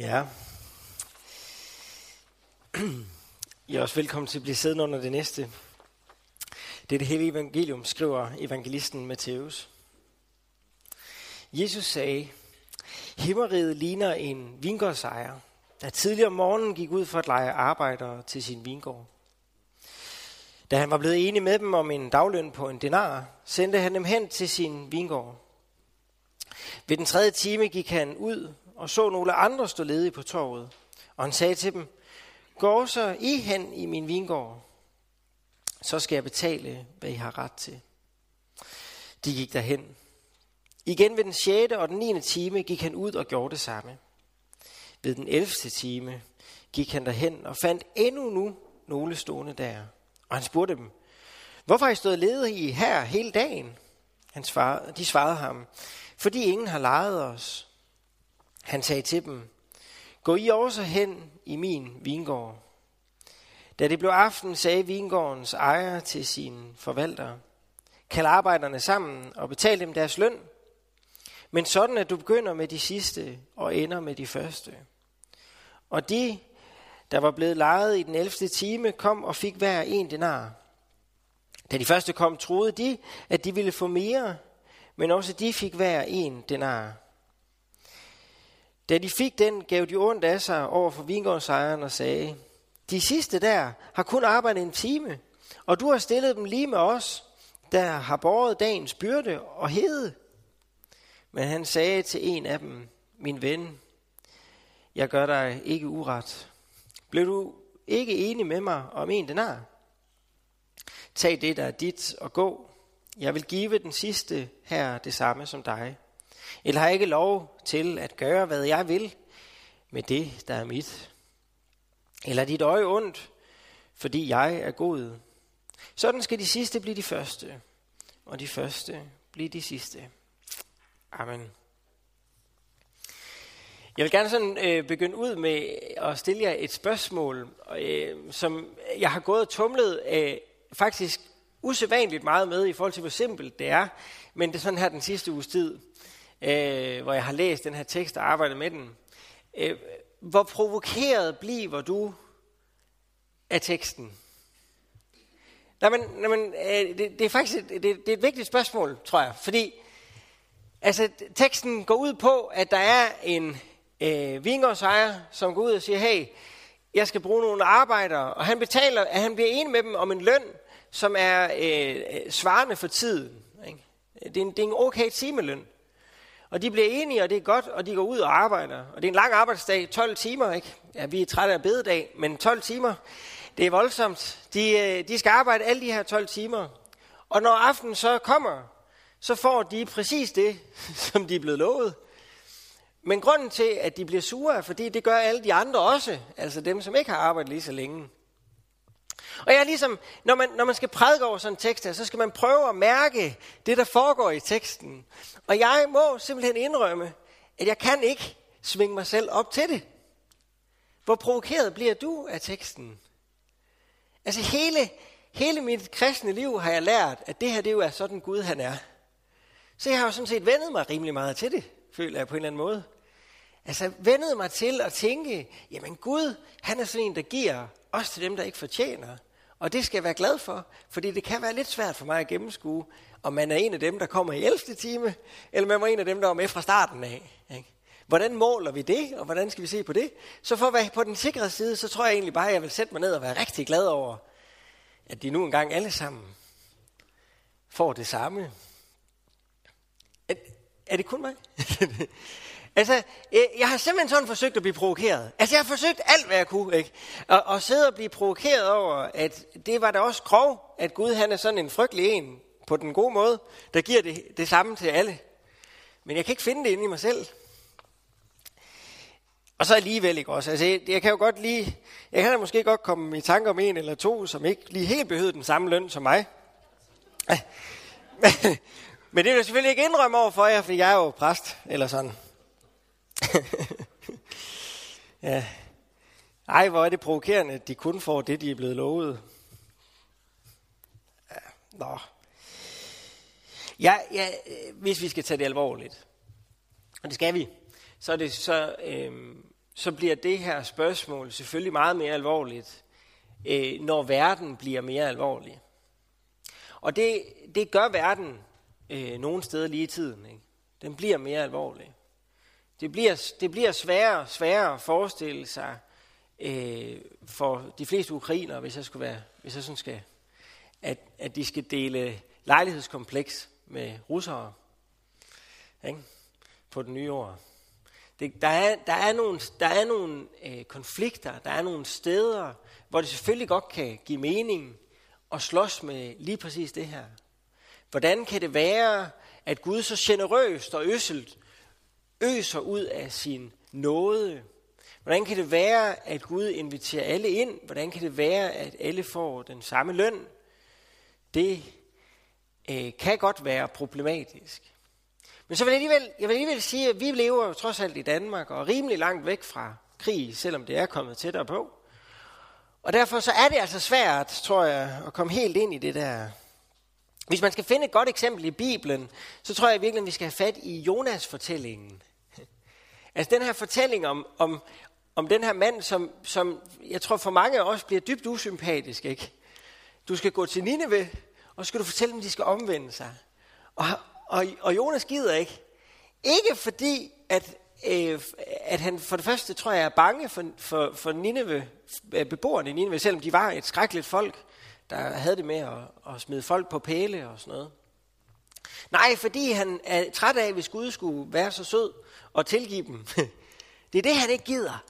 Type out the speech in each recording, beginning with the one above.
Ja. I er også velkommen til at blive siddende under det næste. Det er det hele evangelium, skriver evangelisten Matthæus. Jesus sagde, Himmeriget ligner en vingårdsejer, der tidligere om morgenen gik ud for at lege arbejdere til sin vingård. Da han var blevet enig med dem om en dagløn på en denar, sendte han dem hen til sin vingård. Ved den tredje time gik han ud og så nogle andre stå ledige på torvet. Og han sagde til dem, gå så I hen i min vingård, så skal jeg betale, hvad I har ret til. De gik derhen. Igen ved den 6. og den 9. time gik han ud og gjorde det samme. Ved den 11. time gik han derhen og fandt endnu nu nogle stående der. Og han spurgte dem, hvorfor har I stået ledige her hele dagen? Han svarede, de svarede ham, fordi ingen har lejet os. Han sagde til dem, gå I også hen i min vingård. Da det blev aften, sagde vingårdens ejer til sin forvalter, kald arbejderne sammen og betal dem deres løn, men sådan at du begynder med de sidste og ender med de første. Og de, der var blevet lejet i den 11. time, kom og fik hver en denar. Da de første kom, troede de, at de ville få mere, men også de fik hver en denar. Da de fik den, gav de ondt af sig over for vingårdsejeren og sagde, de sidste der har kun arbejdet en time, og du har stillet dem lige med os, der har båret dagens byrde og hede. Men han sagde til en af dem, min ven, jeg gør dig ikke uret. Blev du ikke enig med mig om en denar? Tag det, der er dit, og gå. Jeg vil give den sidste her det samme som dig. Eller har jeg ikke lov til at gøre, hvad jeg vil med det, der er mit? Eller dit øje ondt, fordi jeg er god? Sådan skal de sidste blive de første, og de første blive de sidste. Amen. Jeg vil gerne sådan øh, begynde ud med at stille jer et spørgsmål, øh, som jeg har gået og tumlet øh, faktisk usædvanligt meget med i forhold til, hvor simpelt det er. Men det er sådan her den sidste uges tid øh, hvor jeg har læst den her tekst og arbejdet med den. Øh, hvor provokeret bliver du af teksten? Nej, men, nej, men øh, det, det er faktisk et, det, det er et vigtigt spørgsmål, tror jeg. Fordi altså, teksten går ud på, at der er en øh, vingårdsejer, som går ud og siger, hey, jeg skal bruge nogle arbejdere, og han betaler, at han bliver enig med dem om en løn, som er øh, svarende for tiden. Ikke? Det, er en, det er en okay timeløn. Og de bliver enige, og det er godt, og de går ud og arbejder. Og det er en lang arbejdsdag, 12 timer, ikke? Ja, vi er trætte af bededag, men 12 timer, det er voldsomt. De, øh, de skal arbejde alle de her 12 timer. Og når aftenen så kommer, så får de præcis det, som de er blevet lovet. Men grunden til, at de bliver sure, er, fordi det gør alle de andre også, altså dem, som ikke har arbejdet lige så længe. Og jeg ligesom, når man, når man skal prædike over sådan en tekst her, så skal man prøve at mærke det, der foregår i teksten. Og jeg må simpelthen indrømme, at jeg kan ikke svinge mig selv op til det. Hvor provokeret bliver du af teksten? Altså hele, hele mit kristne liv har jeg lært, at det her det jo er sådan Gud han er. Så jeg har jo sådan set vendet mig rimelig meget til det, føler jeg på en eller anden måde. Altså vendet mig til at tænke, jamen Gud, han er sådan en, der giver også til dem, der ikke fortjener. Og det skal jeg være glad for, fordi det kan være lidt svært for mig at gennemskue, om man er en af dem, der kommer i 11. time, eller man er en af dem, der er med fra starten af. Ikke? Hvordan måler vi det, og hvordan skal vi se på det? Så for at være på den sikre side, så tror jeg egentlig bare, at jeg vil sætte mig ned og være rigtig glad over, at de nu engang alle sammen får det samme. Er, er det kun mig? Altså, øh, jeg har simpelthen sådan forsøgt at blive provokeret. Altså, jeg har forsøgt alt, hvad jeg kunne, ikke? Og, og sidde og blive provokeret over, at det var da også grov, at Gud han er sådan en frygtelig en, på den gode måde, der giver det, det samme til alle. Men jeg kan ikke finde det inde i mig selv. Og så alligevel ikke også. Altså, jeg, jeg kan jo godt lige, jeg kan da måske godt komme i tanke om en eller to, som ikke lige helt behøvede den samme løn som mig. Men, men det vil jeg selvfølgelig ikke indrømme over for jer, for jeg er jo præst, eller sådan. ja. Ej, hvor er det provokerende, at de kun får det, de er blevet lovet. Ja, nå. Ja, ja, øh, hvis vi skal tage det alvorligt, og det skal vi, så er det så, øh, så bliver det her spørgsmål selvfølgelig meget mere alvorligt, øh, når verden bliver mere alvorlig. Og det, det gør verden øh, nogle steder lige i tiden. Ikke? Den bliver mere alvorlig. Det bliver, det bliver sværere og sværere at forestille sig øh, for de fleste ukrainere, hvis jeg, skulle være, hvis jeg sådan skal, at, at de skal dele lejlighedskompleks med russere ikke? på den nye år. Det, der, er, der er nogle, der er nogle øh, konflikter, der er nogle steder, hvor det selvfølgelig godt kan give mening at slås med lige præcis det her. Hvordan kan det være, at Gud så generøst og øsselt øser ud af sin nåde? Hvordan kan det være, at Gud inviterer alle ind? Hvordan kan det være, at alle får den samme løn? Det øh, kan godt være problematisk. Men så vil jeg alligevel, jeg vil alligevel sige, at vi lever jo trods alt i Danmark og er rimelig langt væk fra krig, selvom det er kommet tættere på. Og derfor så er det altså svært, tror jeg, at komme helt ind i det der. Hvis man skal finde et godt eksempel i Bibelen, så tror jeg virkelig, at vi skal have fat i Jonas fortællingen. Altså den her fortælling om, om, om den her mand, som, som jeg tror for mange af os bliver dybt usympatisk. Ikke? Du skal gå til Nineve, og så skal du fortælle dem, at de skal omvende sig. Og, og, og Jonas gider ikke. Ikke fordi, at, øh, at han for det første, tror jeg, er bange for, for, for Nineve, øh, beboerne i Nineve, selvom de var et skrækkeligt folk, der havde det med at, at smide folk på pæle og sådan noget. Nej, fordi han er træt af, hvis Gud skulle være så sød og tilgive dem. Det er det, han ikke gider.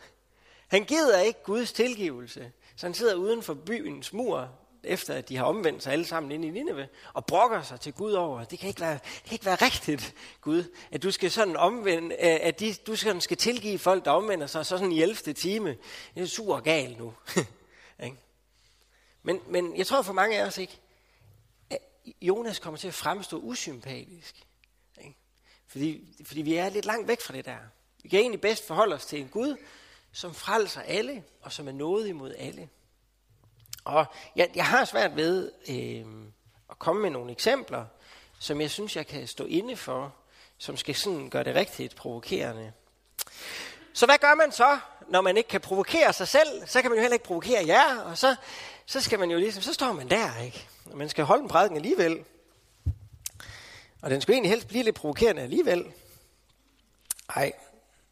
Han gider ikke Guds tilgivelse. Så han sidder uden for byens mur efter at de har omvendt sig alle sammen ind i Nineve, og brokker sig til Gud over, det kan ikke være, det kan ikke være rigtigt, Gud, at du skal sådan omvende, at de, du sådan skal tilgive folk, der omvender sig, så sådan i 11. time. Det er sur og gal nu. men, men jeg tror for mange af os ikke, at Jonas kommer til at fremstå usympatisk. Fordi, fordi vi er lidt langt væk fra det der. Vi kan egentlig bedst forholde os til en Gud, som frelser alle, og som er noget imod alle. Og jeg, jeg har svært ved øh, at komme med nogle eksempler, som jeg synes, jeg kan stå inde for, som skal sådan gøre det rigtigt provokerende. Så hvad gør man så, når man ikke kan provokere sig selv? Så kan man jo heller ikke provokere jer, og så, så skal man jo ligesom, så står man der, ikke? Og man skal holde en prædiken alligevel. Og den skulle egentlig helst blive lidt provokerende alligevel. Nej,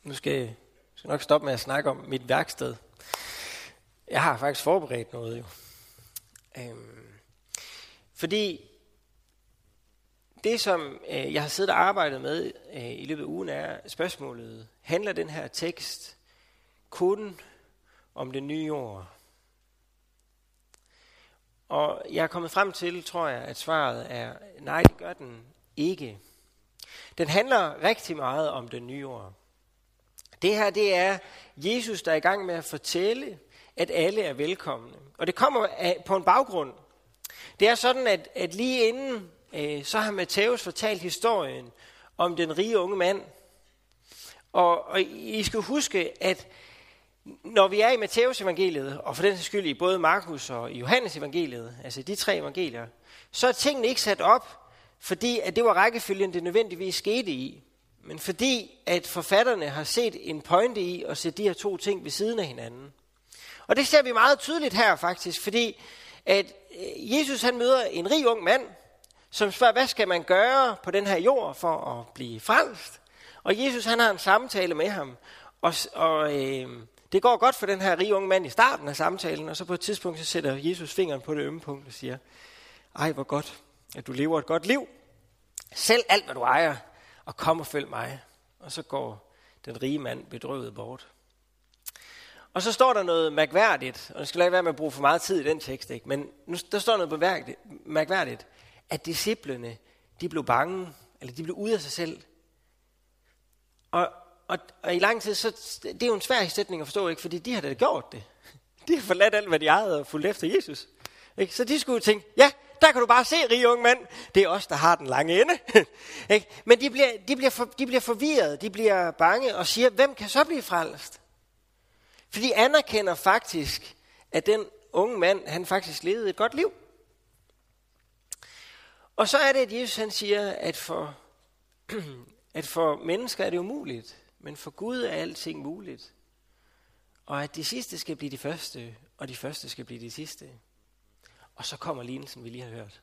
nu skal jeg skal nok stoppe med at snakke om mit værksted. Jeg har faktisk forberedt noget jo. Øhm, fordi det, som øh, jeg har siddet og arbejdet med øh, i løbet af ugen, er spørgsmålet, handler den her tekst kun om det nye år? Og jeg er kommet frem til, tror jeg, at svaret er, nej, det gør den ikke. Den handler rigtig meget om det nye år. Det her, det er Jesus, der er i gang med at fortælle, at alle er velkomne. Og det kommer på en baggrund. Det er sådan, at, at lige inden, øh, så har Matthæus fortalt historien om den rige unge mand. Og, og I skal huske, at når vi er i Matthæus evangeliet, og for den skyld i både Markus og Johannes evangeliet, altså de tre evangelier, så er tingene ikke sat op, fordi at det var rækkefølgen, det nødvendigvis skete i, men fordi at forfatterne har set en pointe i at sætte de her to ting ved siden af hinanden. Og det ser vi meget tydeligt her faktisk, fordi at øh, Jesus han møder en rig ung mand, som spørger, hvad skal man gøre på den her jord for at blive frelst? Og Jesus han har en samtale med ham, og, og øh, det går godt for den her rige unge mand i starten af samtalen, og så på et tidspunkt så sætter Jesus fingeren på det ømme punkt og siger, ej hvor godt, at du lever et godt liv. Selv alt hvad du ejer, og kom og følg mig. Og så går den rige mand bedrøvet bort. Og så står der noget mærkværdigt, og det skal ikke være med at bruge for meget tid i den tekst, ikke? men nu, der står noget mærkværdigt, at disciplene, de blev bange, eller de blev ude af sig selv. Og, og, og i lang tid, så det er jo en svær sætning at forstå, ikke? fordi de har da gjort det. De har forladt alt, hvad de ejede og fulgt efter Jesus. Ikke? Så de skulle tænke, ja, der kan du bare se, rige unge mand, det er os, der har den lange ende. ikke? Men de bliver, de, bliver for, de bliver forvirret, de bliver bange og siger, hvem kan så blive frelst? For de anerkender faktisk, at den unge mand, han faktisk levede et godt liv. Og så er det, at Jesus han siger, at for, at for mennesker er det umuligt, men for Gud er alting muligt. og at de sidste skal blive de første, og de første skal blive de sidste. Og så kommer lignelsen, vi lige har hørt.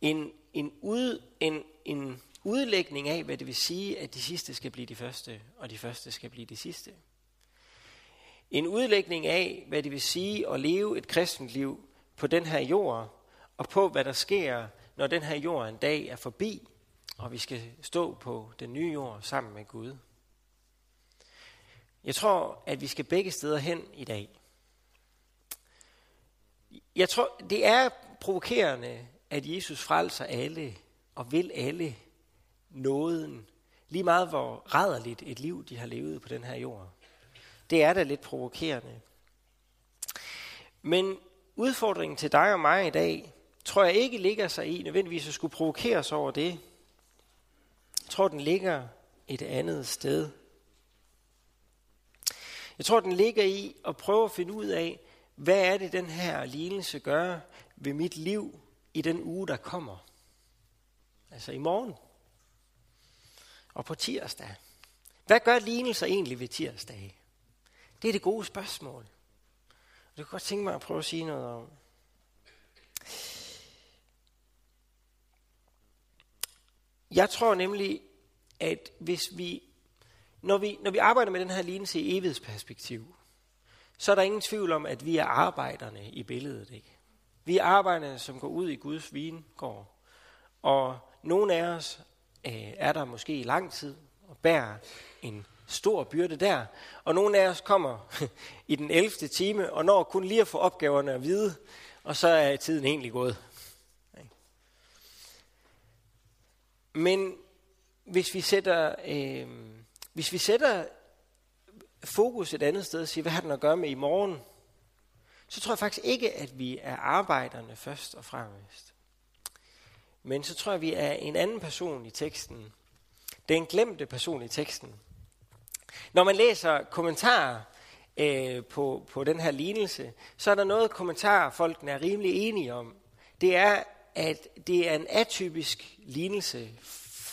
En, en, ud, en, en udlægning af, hvad det vil sige, at de sidste skal blive de første, og de første skal blive de sidste. En udlægning af, hvad det vil sige at leve et kristent liv på den her jord, og på hvad der sker, når den her jord en dag er forbi, og vi skal stå på den nye jord sammen med Gud. Jeg tror, at vi skal begge steder hen i dag. Jeg tror, det er provokerende, at Jesus frelser alle og vil alle nåden, lige meget hvor rædderligt et liv de har levet på den her jord. Det er da lidt provokerende. Men udfordringen til dig og mig i dag, tror jeg ikke ligger sig i nødvendigvis at skulle provokere os over det. Jeg tror, den ligger et andet sted. Jeg tror, den ligger i at prøve at finde ud af, hvad er det, den her lignelse gør ved mit liv i den uge, der kommer. Altså i morgen. Og på tirsdag. Hvad gør lignelser egentlig ved tirsdag? Det er det gode spørgsmål. Det kunne godt tænke mig at prøve at sige noget om. Jeg tror nemlig, at hvis vi, når vi, når vi arbejder med den her lignelse i evighedsperspektiv, så er der ingen tvivl om, at vi er arbejderne i billedet. Ikke? Vi er arbejderne, som går ud i Guds vingård. Og nogle af os øh, er der måske i lang tid og bærer en stor byrde der. Og nogle af os kommer i den 11. time og når kun lige at få opgaverne at vide, og så er tiden egentlig gået. Men hvis vi sætter, øh, hvis vi sætter fokus et andet sted og siger, hvad har den at gøre med i morgen, så tror jeg faktisk ikke, at vi er arbejderne først og fremmest. Men så tror jeg, at vi er en anden person i teksten. Det er en glemte person i teksten. Når man læser kommentarer øh, på, på den her lignelse, så er der noget kommentarer, folkene er rimelig enige om. Det er, at det er en atypisk lignelse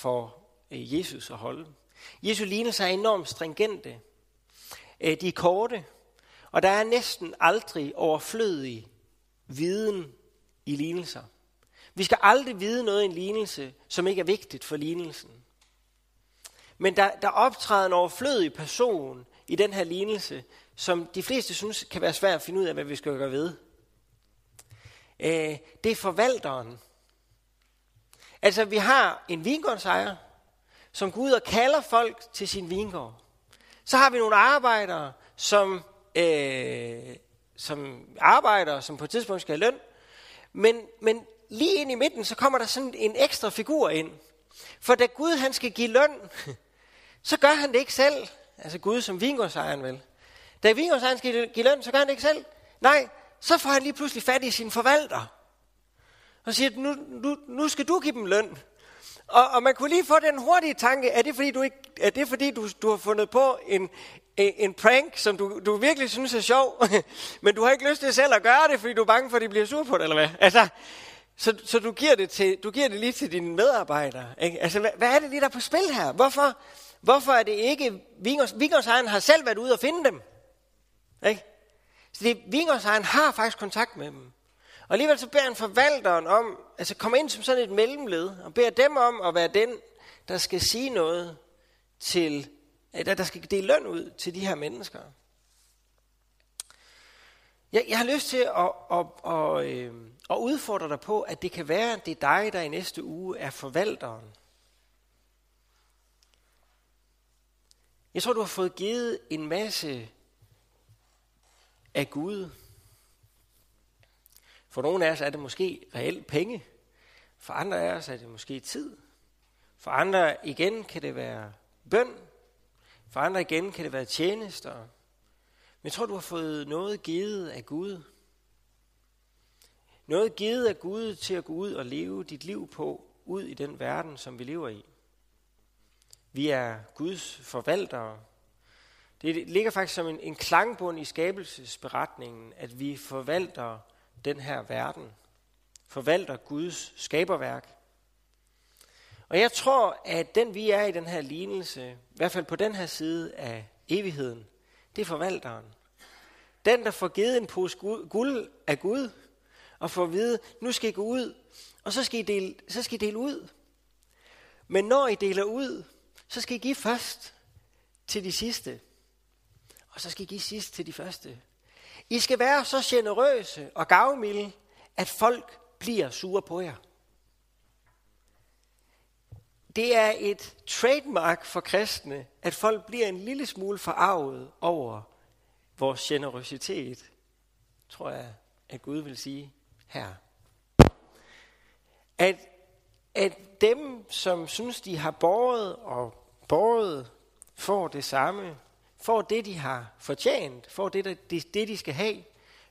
for øh, Jesus at holde. Jesu lignelser er enormt stringente. Øh, de er korte, og der er næsten aldrig overflødig viden i lignelser. Vi skal aldrig vide noget i en lignelse, som ikke er vigtigt for lignelsen. Men der, der optræder en overflødig person i den her lignelse, som de fleste synes kan være svært at finde ud af, hvad vi skal gøre ved. Øh, det er forvalteren. Altså, vi har en vingårdsejer, som går ud og kalder folk til sin vingård. Så har vi nogle arbejdere, som, øh, som arbejder, som på et tidspunkt skal have løn. Men, men lige ind i midten, så kommer der sådan en ekstra figur ind. For da Gud han skal give løn, så gør han det ikke selv. Altså Gud som vingårdsejeren vil. Da vingårdsejeren skal give løn, så gør han det ikke selv. Nej, så får han lige pludselig fat i sin forvalter. Og siger, nu, nu, nu skal du give dem løn. Og, og man kunne lige få den hurtige tanke, er det fordi, du, ikke, er det fordi, du, du har fundet på en, en, prank, som du, du virkelig synes er sjov, men du har ikke lyst til selv at gøre det, fordi du er bange for, at de bliver sur på det, eller hvad? Altså, så, så du, giver det til, du giver det lige til dine medarbejdere. Ikke? Altså, hvad, hvad er det lige, der er på spil her? Hvorfor, hvorfor er det ikke... Vingårdsejeren har selv været ude og finde dem. Ikke? Så det, Vingårdsejeren har faktisk kontakt med dem. Og alligevel så beder han forvalteren om, altså komme ind som sådan et mellemled, og beder dem om at være den, der skal sige noget til, øh, der, der skal dele løn ud til de her mennesker. Jeg, jeg har lyst til at, at, at, at, øh, at udfordre dig på, at det kan være, at det er dig, der i næste uge er forvalteren. Jeg tror, du har fået givet en masse af Gud. For nogle af os er det måske reelt penge. For andre af os er det måske tid. For andre igen kan det være bøn. For andre igen kan det være tjenester. Men jeg tror, du har fået noget givet af Gud. Noget givet af Gud til at gå ud og leve dit liv på, ud i den verden, som vi lever i. Vi er Guds forvaltere. Det ligger faktisk som en, en klangbund i skabelsesberetningen, at vi forvalter den her verden. Forvalter Guds skaberværk. Og jeg tror, at den vi er i den her lignelse, i hvert fald på den her side af evigheden, det er forvalteren. Den, der får givet en pose guld af Gud, og får at vide, nu skal I gå ud, og så skal I dele, så skal I dele ud. Men når I deler ud, så skal I give først til de sidste. Og så skal I give sidst til de første. I skal være så generøse og gavmilde, at folk bliver sure på jer. Det er et trademark for kristne, at folk bliver en lille smule forarvet over vores generøsitet, tror jeg, at Gud vil sige her. At, at dem, som synes, de har båret og båret, får det samme, får det, de har fortjent, får det, det, det de skal have,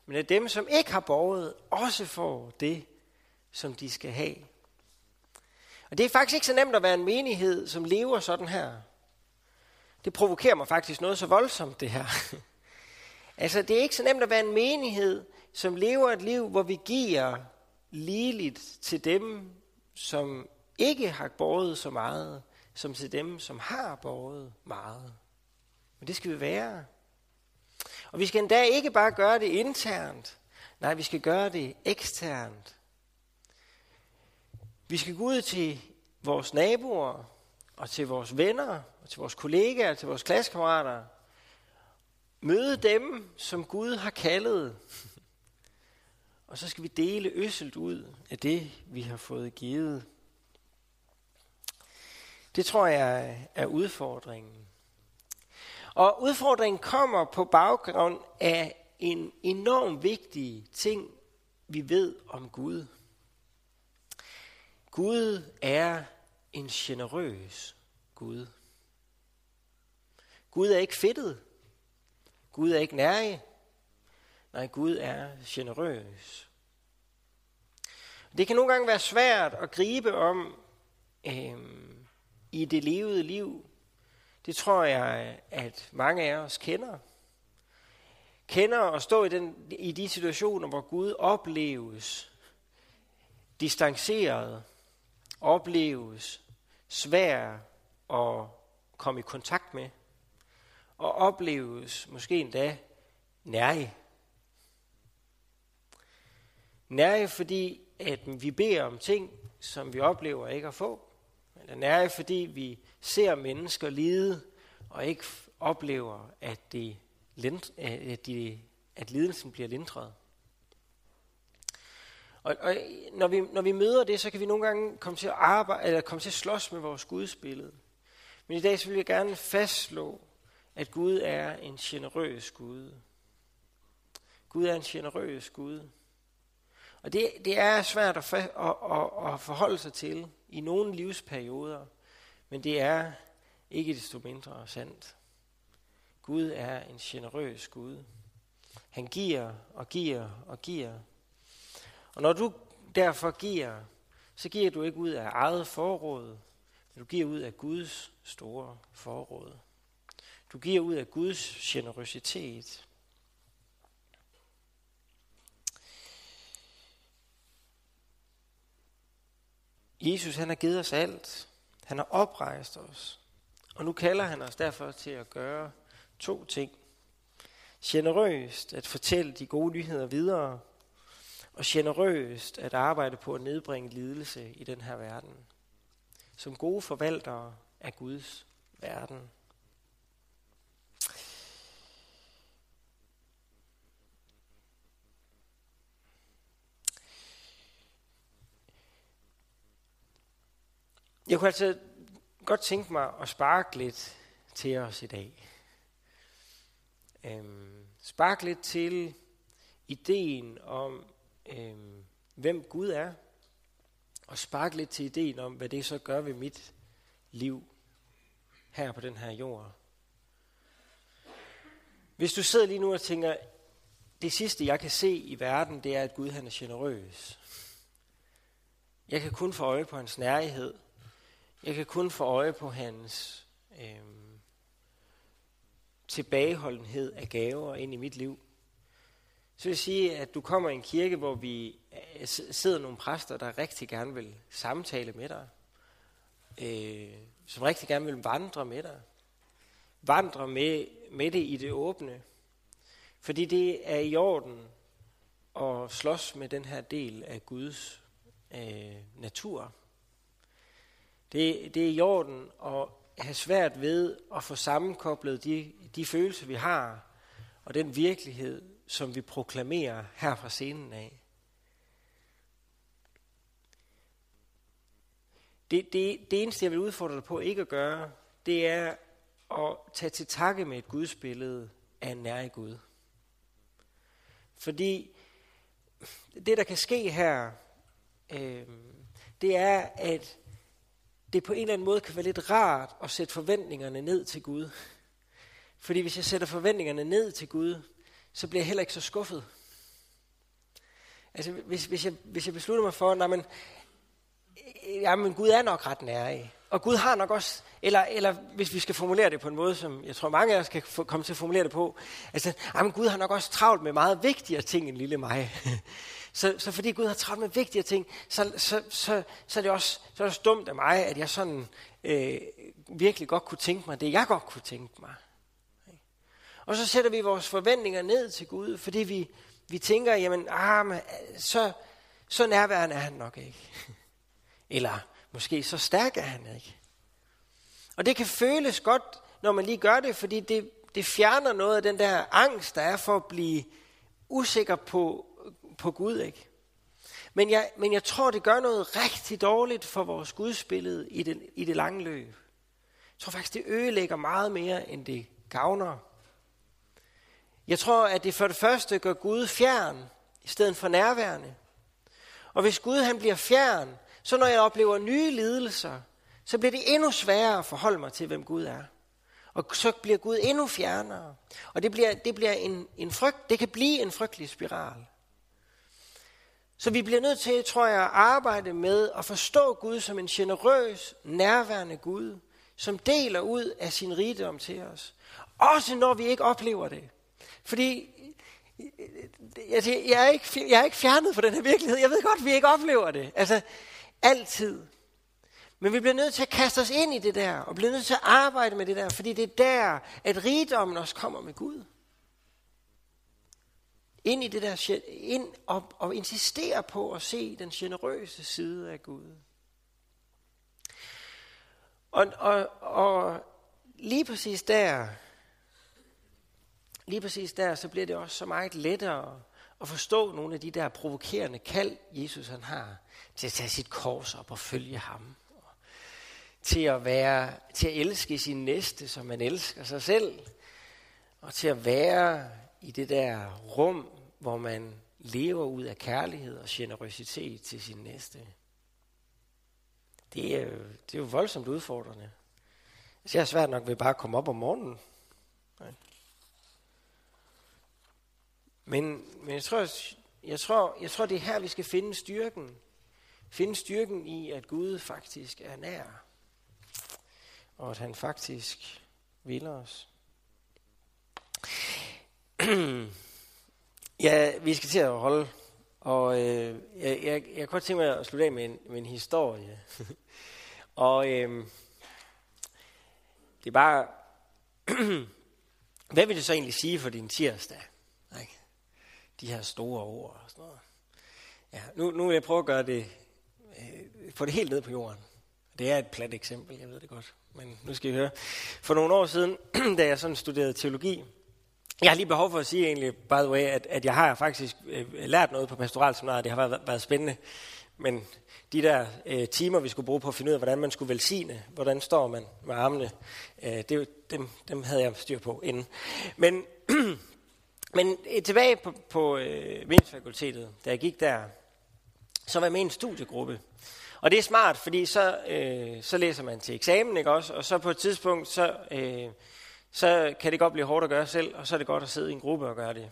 men at dem, som ikke har båret, også får det, som de skal have. Og det er faktisk ikke så nemt at være en menighed, som lever sådan her. Det provokerer mig faktisk noget så voldsomt, det her. altså, det er ikke så nemt at være en menighed, som lever et liv, hvor vi giver ligeligt til dem, som ikke har båret så meget, som til dem, som har båret meget. Men det skal vi være. Og vi skal endda ikke bare gøre det internt. Nej, vi skal gøre det eksternt. Vi skal gå ud til vores naboer, og til vores venner, og til vores kollegaer, til vores klassekammerater. Møde dem, som Gud har kaldet. Og så skal vi dele øsselt ud af det, vi har fået givet. Det tror jeg er udfordringen. Og udfordringen kommer på baggrund af en enorm vigtig ting, vi ved om Gud. Gud er en generøs Gud. Gud er ikke fedtet. Gud er ikke nærig. Nej, Gud er generøs. Det kan nogle gange være svært at gribe om øhm, i det levede liv. Det tror jeg, at mange af os kender. Kender at stå i, den, i de situationer, hvor Gud opleves distanceret, opleves svær at komme i kontakt med, og opleves måske endda nærige. Nærige, fordi at vi beder om ting, som vi oplever ikke at få. Men den er, fordi vi ser mennesker lide, og ikke oplever, at, det, at, de, at lidelsen bliver lindret. Og, og når, vi, når vi møder det, så kan vi nogle gange komme til at arbejde, eller komme til at slås med vores gudsbillede. Men i dag så vil jeg gerne fastslå, at Gud er en generøs Gud. Gud er en generøs Gud. Og det, det er svært at, at, at, at forholde sig til i nogle livsperioder, men det er ikke desto mindre sandt. Gud er en generøs Gud. Han giver og giver og giver. Og når du derfor giver, så giver du ikke ud af eget forråd, men du giver ud af Guds store forråd. Du giver ud af Guds generøsitet. Jesus han har givet os alt. Han har oprejst os. Og nu kalder han os derfor til at gøre to ting. Generøst at fortælle de gode nyheder videre, og generøst at arbejde på at nedbringe lidelse i den her verden. Som gode forvaltere af Guds verden. Jeg kunne altså godt tænke mig at sparke lidt til os i dag. Øhm, sparke lidt til ideen om, øhm, hvem Gud er, og sparke lidt til ideen om, hvad det så gør ved mit liv her på den her jord. Hvis du sidder lige nu og tænker, det sidste jeg kan se i verden, det er, at Gud han er generøs. Jeg kan kun få øje på hans nærighed, jeg kan kun få øje på hans øh, tilbageholdenhed af gaver ind i mit liv. Så vil jeg sige, at du kommer i en kirke, hvor vi øh, sidder nogle præster, der rigtig gerne vil samtale med dig. Øh, som rigtig gerne vil vandre med dig. Vandre med, med det i det åbne. Fordi det er i orden at slås med den her del af Guds øh, natur. Det, det er i orden at have svært ved at få sammenkoblet de, de følelser, vi har, og den virkelighed, som vi proklamerer her fra scenen af. Det, det, det eneste, jeg vil udfordre dig på ikke at gøre, det er at tage til takke med et gudsbillede af en nær Gud. Fordi det, der kan ske her, øh, det er, at det på en eller anden måde kan være lidt rart at sætte forventningerne ned til Gud. Fordi hvis jeg sætter forventningerne ned til Gud, så bliver jeg heller ikke så skuffet. Altså, hvis, hvis, jeg, hvis jeg beslutter mig for, at jamen, Gud er nok ret nær Og Gud har nok også, eller, eller hvis vi skal formulere det på en måde, som jeg tror mange af os kan få, komme til at formulere det på, altså, jamen, Gud har nok også travlt med meget vigtigere ting end lille mig. så, så fordi Gud har travlt med vigtige ting, så, så, så, så, er det også, så er det også dumt af mig, at jeg sådan øh, virkelig godt kunne tænke mig det, jeg godt kunne tænke mig. Og så sætter vi vores forventninger ned til Gud, fordi vi, vi tænker, jamen, ah, men, så, så nærværende er han nok ikke. Eller måske så stærk er han ikke. Og det kan føles godt, når man lige gør det, fordi det, det fjerner noget af den der angst, der er for at blive usikker på, på Gud. ikke. Men jeg, men jeg tror, det gør noget rigtig dårligt for vores gudsbillede i det, i det lange løb. Jeg tror faktisk, det ødelægger meget mere, end det gavner. Jeg tror, at det for det første gør Gud fjern, i stedet for nærværende. Og hvis Gud han bliver fjern, så når jeg oplever nye lidelser, så bliver det endnu sværere at forholde mig til, hvem Gud er. Og så bliver Gud endnu fjernere. Og det bliver, det bliver en, en frygt, det kan blive en frygtelig spiral. Så vi bliver nødt til, tror jeg, at arbejde med at forstå Gud som en generøs, nærværende Gud, som deler ud af sin rigdom til os. Også når vi ikke oplever det. Fordi jeg, jeg, er ikke, jeg er ikke fjernet fra den her virkelighed. Jeg ved godt, at vi ikke oplever det. Altså, altid. Men vi bliver nødt til at kaste os ind i det der, og bliver nødt til at arbejde med det der, fordi det er der, at rigdommen også kommer med Gud. Ind i det der, ind og, og insistere på at se den generøse side af Gud. Og, og, og lige præcis der, lige præcis der, så bliver det også så meget lettere at forstå nogle af de der provokerende kald, Jesus han har, til at tage sit kors op og følge ham. Og Til at være, til at elske sin næste, som man elsker sig selv. Og til at være i det der rum, hvor man lever ud af kærlighed og generøsitet til sin næste. Det er jo, det er jo voldsomt udfordrende. Så jeg er svært nok ved bare at komme op om morgenen. Men, men jeg, tror, jeg, tror, jeg tror, det er her, vi skal finde styrken. Finde styrken i, at Gud faktisk er nær. Og at han faktisk vil os. ja, vi skal til at holde. Og øh, jeg, jeg, jeg kunne godt tænke mig at slutte af med en, med en historie. og øh, det er bare... Hvad vil det så egentlig sige for din tirsdag? Ikke? de her store ord og sådan noget. Ja, nu, nu vil jeg prøve at gøre det, øh, få det helt ned på jorden. Det er et plat eksempel, jeg ved det godt. Men nu skal I høre. For nogle år siden, da jeg sådan studerede teologi, jeg har lige behov for at sige egentlig, by the way, at, at jeg har faktisk øh, lært noget på pastoralseminaret. Det har været, været spændende. Men de der øh, timer, vi skulle bruge på at finde ud af, hvordan man skulle velsigne, hvordan står man med armene, øh, det, dem, dem havde jeg styr på inden. Men Men øh, tilbage på, på øh, Videnskabsfakultetet, da jeg gik der, så var jeg med i en studiegruppe. Og det er smart, fordi så, øh, så læser man til eksamen, ikke også? Og så på et tidspunkt, så, øh, så kan det godt blive hårdt at gøre selv, og så er det godt at sidde i en gruppe og gøre det.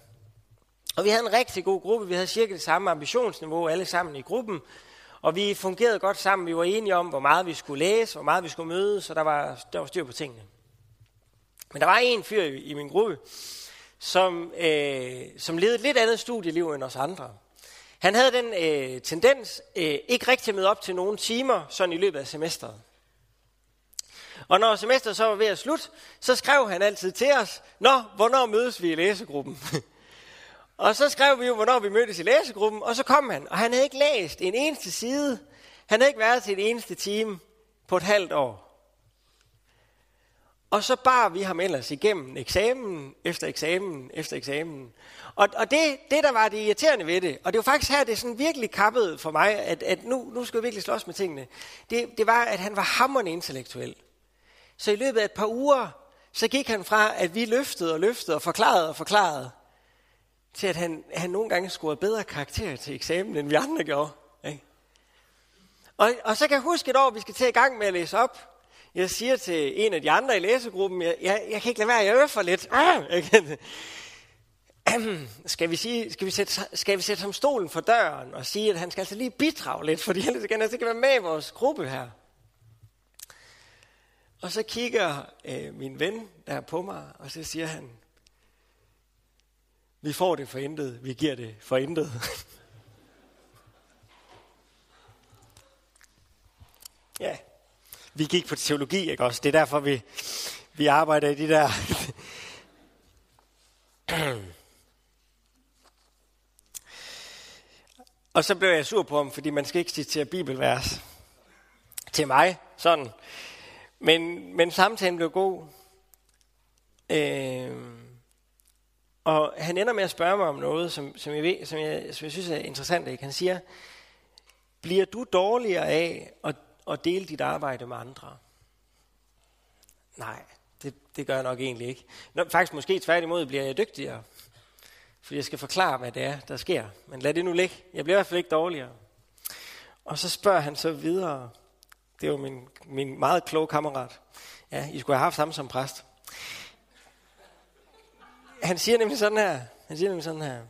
Og vi havde en rigtig god gruppe. Vi havde cirka det samme ambitionsniveau alle sammen i gruppen. Og vi fungerede godt sammen. Vi var enige om, hvor meget vi skulle læse, hvor meget vi skulle møde, så der var, der var styr på tingene. Men der var en fyr i, i min gruppe, som, øh, som levede et lidt andet studieliv end os andre. Han havde den øh, tendens øh, ikke rigtig at møde op til nogle timer sådan i løbet af semesteret. Og når semesteret så var ved at slutte, så skrev han altid til os, Nå, hvornår mødes vi i læsegruppen? og så skrev vi jo, hvornår vi mødtes i læsegruppen, og så kom han, og han havde ikke læst en eneste side. Han havde ikke været til et eneste time på et halvt år. Og så bar vi ham ellers igennem eksamen efter eksamen efter eksamen. Og, og det, det, der var det irriterende ved det, og det var faktisk her, det sådan virkelig kappede for mig, at, at nu, nu skal vi virkelig slås med tingene, det, det var, at han var hammerende intellektuel. Så i løbet af et par uger, så gik han fra, at vi løftede og løftede og forklarede og forklarede, til at han, han nogle gange scorede bedre karakter til eksamen, end vi andre gjorde. Ikke? Og, og så kan jeg huske et år, vi skal til i gang med at læse op, jeg siger til en af de andre i læsegruppen, jeg, jeg, jeg kan ikke lade være, jeg øver for lidt. Ah! skal vi, sige, skal, vi sætte, skal vi sætte ham stolen for døren og sige, at han skal altså lige bidrage lidt, fordi ellers altså, kan han altså ikke være med i vores gruppe her. Og så kigger øh, min ven der på mig, og så siger han, vi får det for intet, vi giver det for intet. ja vi gik på teologi, ikke også? Det er derfor, vi, vi arbejder i de der... Og så blev jeg sur på ham, fordi man skal ikke citere bibelvers til mig, sådan. Men, men samtalen blev god. Øh, og han ender med at spørge mig om noget, som, som, jeg, ved, som, jeg, som jeg synes er interessant. Ikke? Han siger, bliver du dårligere af at at dele dit arbejde med andre? Nej, det, det gør jeg nok egentlig ikke. Nå, faktisk måske tværtimod bliver jeg dygtigere. Fordi jeg skal forklare, hvad det er, der sker. Men lad det nu ligge. Jeg bliver i hvert fald ikke dårligere. Og så spørger han så videre. Det var min, min meget kloge kammerat. Ja, I skulle have haft ham som præst. Han siger nemlig sådan her. Han siger nemlig sådan her.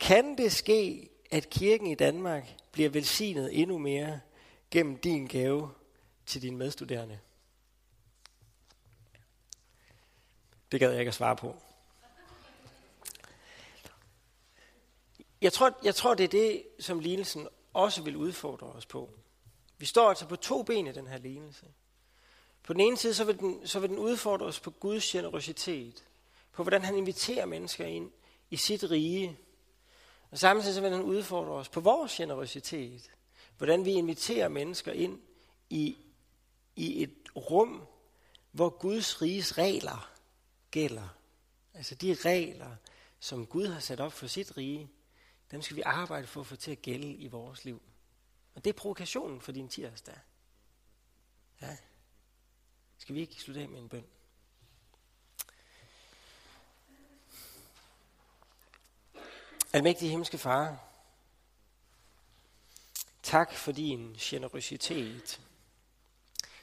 Kan det ske, at kirken i Danmark bliver velsignet endnu mere gennem din gave til dine medstuderende? Det gad jeg ikke at svare på. Jeg tror, jeg tror, det er det, som lignelsen også vil udfordre os på. Vi står altså på to ben i den her lignelse. På den ene side, så vil den, så vil den udfordre os på Guds generositet. På hvordan han inviterer mennesker ind i sit rige. Og samtidig så vil den udfordre os på vores generositet. Hvordan vi inviterer mennesker ind i, i et rum, hvor Guds riges regler gælder. Altså de regler, som Gud har sat op for sit rige, dem skal vi arbejde for at få til at gælde i vores liv. Og det er provokationen for din tirsdag. Ja. Skal vi ikke slutte af med en bøn? Almægtige himmelske far, Tak for din generøsitet.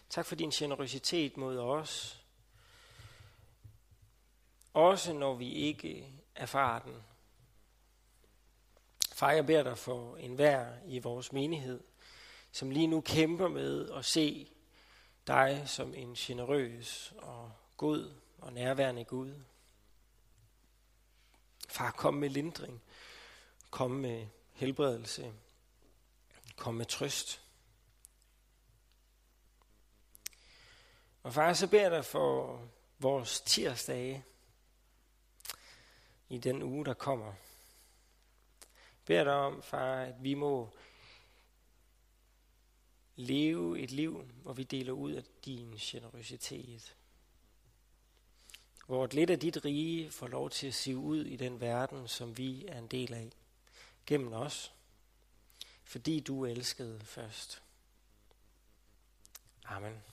Tak for din generøsitet mod os. Også når vi ikke erfarer den. Far, jeg beder dig for enhver i vores menighed, som lige nu kæmper med at se dig som en generøs og god og nærværende Gud. Far, kom med lindring. Kom med helbredelse. Kom med trøst. Og far, så beder jeg dig for vores tirsdage i den uge, der kommer. Beder dig om, far, at vi må leve et liv, hvor vi deler ud af din generøsitet. Hvor et lidt af dit rige får lov til at sive ud i den verden, som vi er en del af. Gennem os fordi du elskede først. Amen.